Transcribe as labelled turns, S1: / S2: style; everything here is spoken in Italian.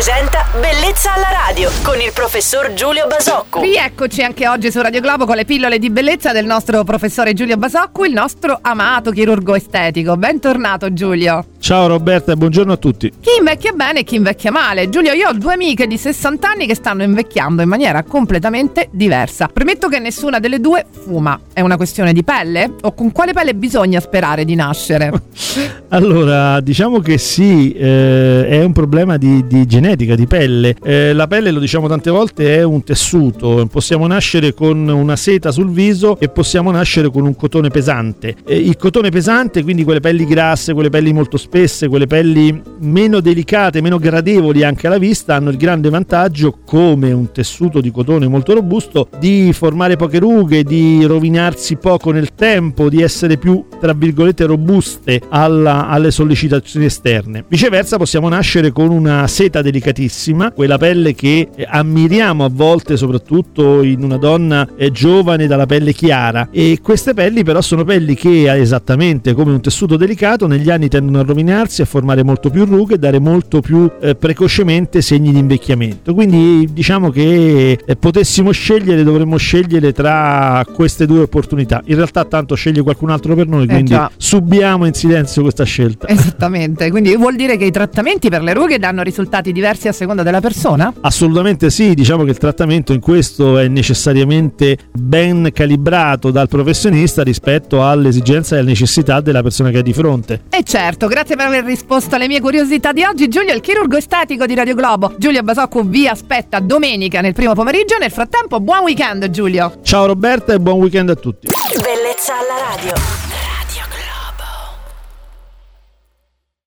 S1: presenta Bellezza alla radio con il professor Giulio Basocco.
S2: Rieccoci anche oggi su Radio Globo con le pillole di bellezza del nostro professore Giulio Basocco, il nostro amato chirurgo estetico. Bentornato Giulio.
S3: Ciao Roberta e buongiorno a tutti.
S2: Chi invecchia bene e chi invecchia male. Giulio, io ho due amiche di 60 anni che stanno invecchiando in maniera completamente diversa. Premetto che nessuna delle due fuma. È una questione di pelle? O con quale pelle bisogna sperare di nascere?
S3: allora, diciamo che sì, eh, è un problema di, di genetica, di pelle. Eh, la pelle, lo diciamo tante volte, è un tessuto. Possiamo nascere con una seta sul viso e possiamo nascere con un cotone pesante. Eh, il cotone pesante, quindi quelle pelli grasse, quelle pelli molto spesse, quelle pelli meno delicate, meno gradevoli anche alla vista, hanno il grande vantaggio, come un tessuto di cotone molto robusto, di formare poche rughe, di rovinarsi poco nel tempo, di essere più, tra virgolette, robuste alla, alle sollecitazioni esterne. Viceversa possiamo nascere con una seta delicatissima, quella pelle che ammiriamo a volte, soprattutto in una donna giovane dalla pelle chiara. E queste pelli però sono pelli che, esattamente come un tessuto delicato, negli anni tendono a rovinarsi a formare molto più rughe e dare molto più eh, precocemente segni di invecchiamento. Quindi diciamo che eh, potessimo scegliere, dovremmo scegliere tra queste due opportunità. In realtà tanto sceglie qualcun altro per noi, eh quindi eh subiamo in silenzio questa scelta.
S2: Esattamente, quindi vuol dire che i trattamenti per le rughe danno risultati diversi a seconda della persona?
S3: Assolutamente sì, diciamo che il trattamento in questo è necessariamente ben calibrato dal professionista rispetto all'esigenza e alle necessità della persona che ha di fronte.
S2: E certo, grazie Grazie per aver risposto alle mie curiosità di oggi. Giulio, il chirurgo estetico di Radio Globo. Giulio Basocco vi aspetta domenica nel primo pomeriggio. Nel frattempo, buon weekend, Giulio.
S3: Ciao Roberta e buon weekend a tutti.
S1: Bellezza alla radio.